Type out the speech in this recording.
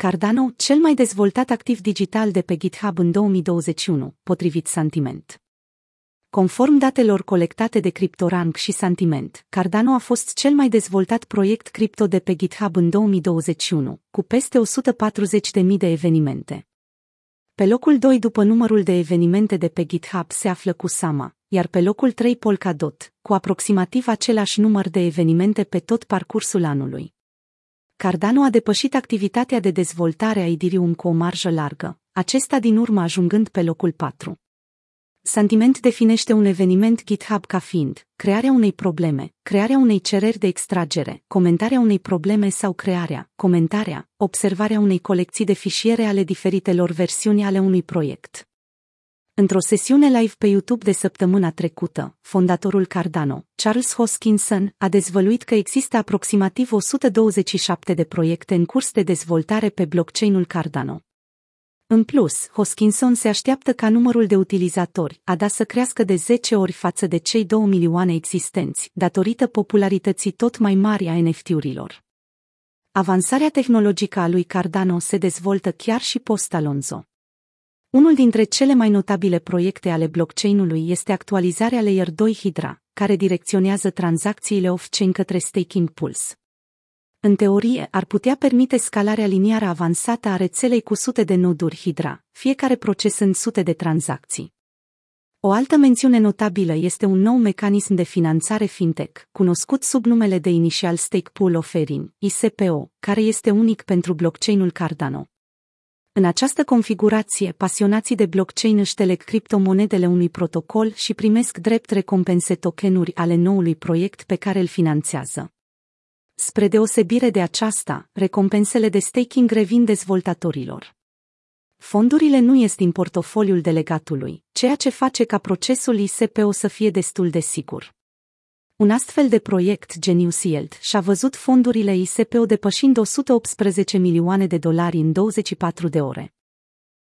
Cardano, cel mai dezvoltat activ digital de pe GitHub în 2021, potrivit Sentiment. Conform datelor colectate de CryptoRank și Sentiment, Cardano a fost cel mai dezvoltat proiect cripto de pe GitHub în 2021, cu peste 140.000 de evenimente. Pe locul 2 după numărul de evenimente de pe GitHub se află Kusama, iar pe locul 3 Polkadot, cu aproximativ același număr de evenimente pe tot parcursul anului. Cardano a depășit activitatea de dezvoltare a Ethereum cu o marjă largă, acesta din urmă ajungând pe locul 4. Sentiment definește un eveniment GitHub ca fiind crearea unei probleme, crearea unei cereri de extragere, comentarea unei probleme sau crearea, comentarea, observarea unei colecții de fișiere ale diferitelor versiuni ale unui proiect. Într-o sesiune live pe YouTube de săptămâna trecută, fondatorul Cardano, Charles Hoskinson, a dezvăluit că există aproximativ 127 de proiecte în curs de dezvoltare pe blockchain-ul Cardano. În plus, Hoskinson se așteaptă ca numărul de utilizatori ADA să crească de 10 ori față de cei 2 milioane existenți, datorită popularității tot mai mari a NFT-urilor. Avansarea tehnologică a lui Cardano se dezvoltă chiar și post-Alonzo. Unul dintre cele mai notabile proiecte ale blockchain-ului este actualizarea Layer 2 Hydra, care direcționează tranzacțiile off-chain către staking pools. În teorie, ar putea permite scalarea liniară avansată a rețelei cu sute de noduri Hydra, fiecare procesând sute de tranzacții. O altă mențiune notabilă este un nou mecanism de finanțare fintech, cunoscut sub numele de Initial Stake Pool Offering, ISPO, care este unic pentru blockchain-ul Cardano. În această configurație, pasionații de blockchain își teleg criptomonedele unui protocol și primesc drept recompense tokenuri ale noului proiect pe care îl finanțează. Spre deosebire de aceasta, recompensele de staking revin dezvoltatorilor. Fondurile nu ies din portofoliul delegatului, ceea ce face ca procesul ISPO să fie destul de sigur. Un astfel de proiect, Genius Yield, și-a văzut fondurile ISPO depășind 118 milioane de dolari în 24 de ore.